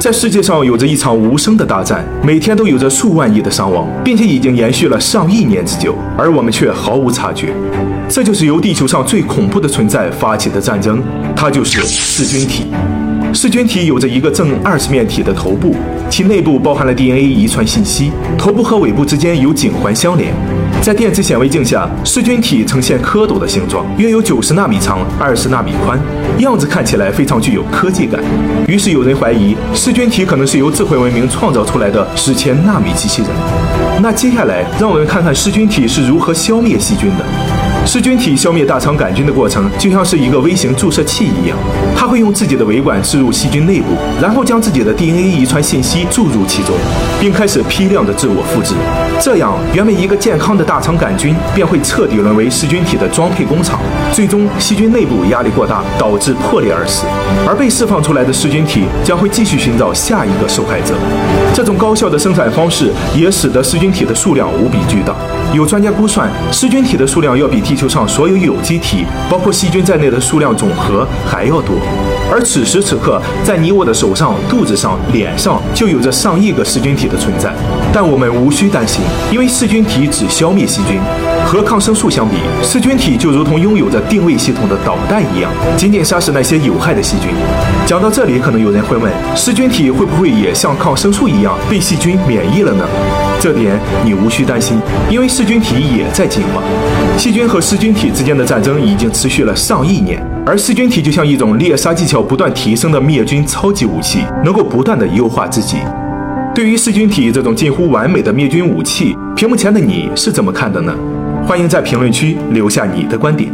在世界上有着一场无声的大战，每天都有着数万亿的伤亡，并且已经延续了上亿年之久，而我们却毫无察觉。这就是由地球上最恐怖的存在发起的战争，它就是噬菌体。噬菌体有着一个正二十面体的头部，其内部包含了 DNA 遗传信息，头部和尾部之间有颈环相连。在电子显微镜下，噬菌体呈现蝌蚪的形状，约有九十纳米长，二十纳米宽，样子看起来非常具有科技感。于是有人怀疑，噬菌体可能是由智慧文明创造出来的史前纳米机器人。那接下来，让我们看看噬菌体是如何消灭细菌的。噬菌体消灭大肠杆菌的过程，就像是一个微型注射器一样，它会用自己的维管置入细菌内部，然后将自己的 DNA 遗传信息注入其中，并开始批量的自我复制。这样，原本一个健康的大肠杆菌便会彻底沦为噬菌体的装配工厂，最终细菌内部压力过大，导致破裂而死。而被释放出来的噬菌体将会继续寻找下一个受害者。这种高效的生产方式也使得噬菌体的数量无比巨大。有专家估算，噬菌体的数量要比地球上所有有机体，包括细菌在内的数量总和还要多。而此时此刻，在你我的手上、肚子上、脸上，就有着上亿个噬菌体的存在。但我们无需担心，因为噬菌体只消灭细菌。和抗生素相比，噬菌体就如同拥有着定位系统的导弹一样，仅仅杀死那些有害的细菌。讲到这里，可能有人会问：噬菌体会不会也像抗生素一样被细菌免疫了呢？这点你无需担心，因为噬菌体也在进化。细菌和噬菌体之间的战争已经持续了上亿年，而噬菌体就像一种猎杀技巧不断提升的灭菌超级武器，能够不断的优化自己。对于噬菌体这种近乎完美的灭菌武器，屏幕前的你是怎么看的呢？欢迎在评论区留下你的观点。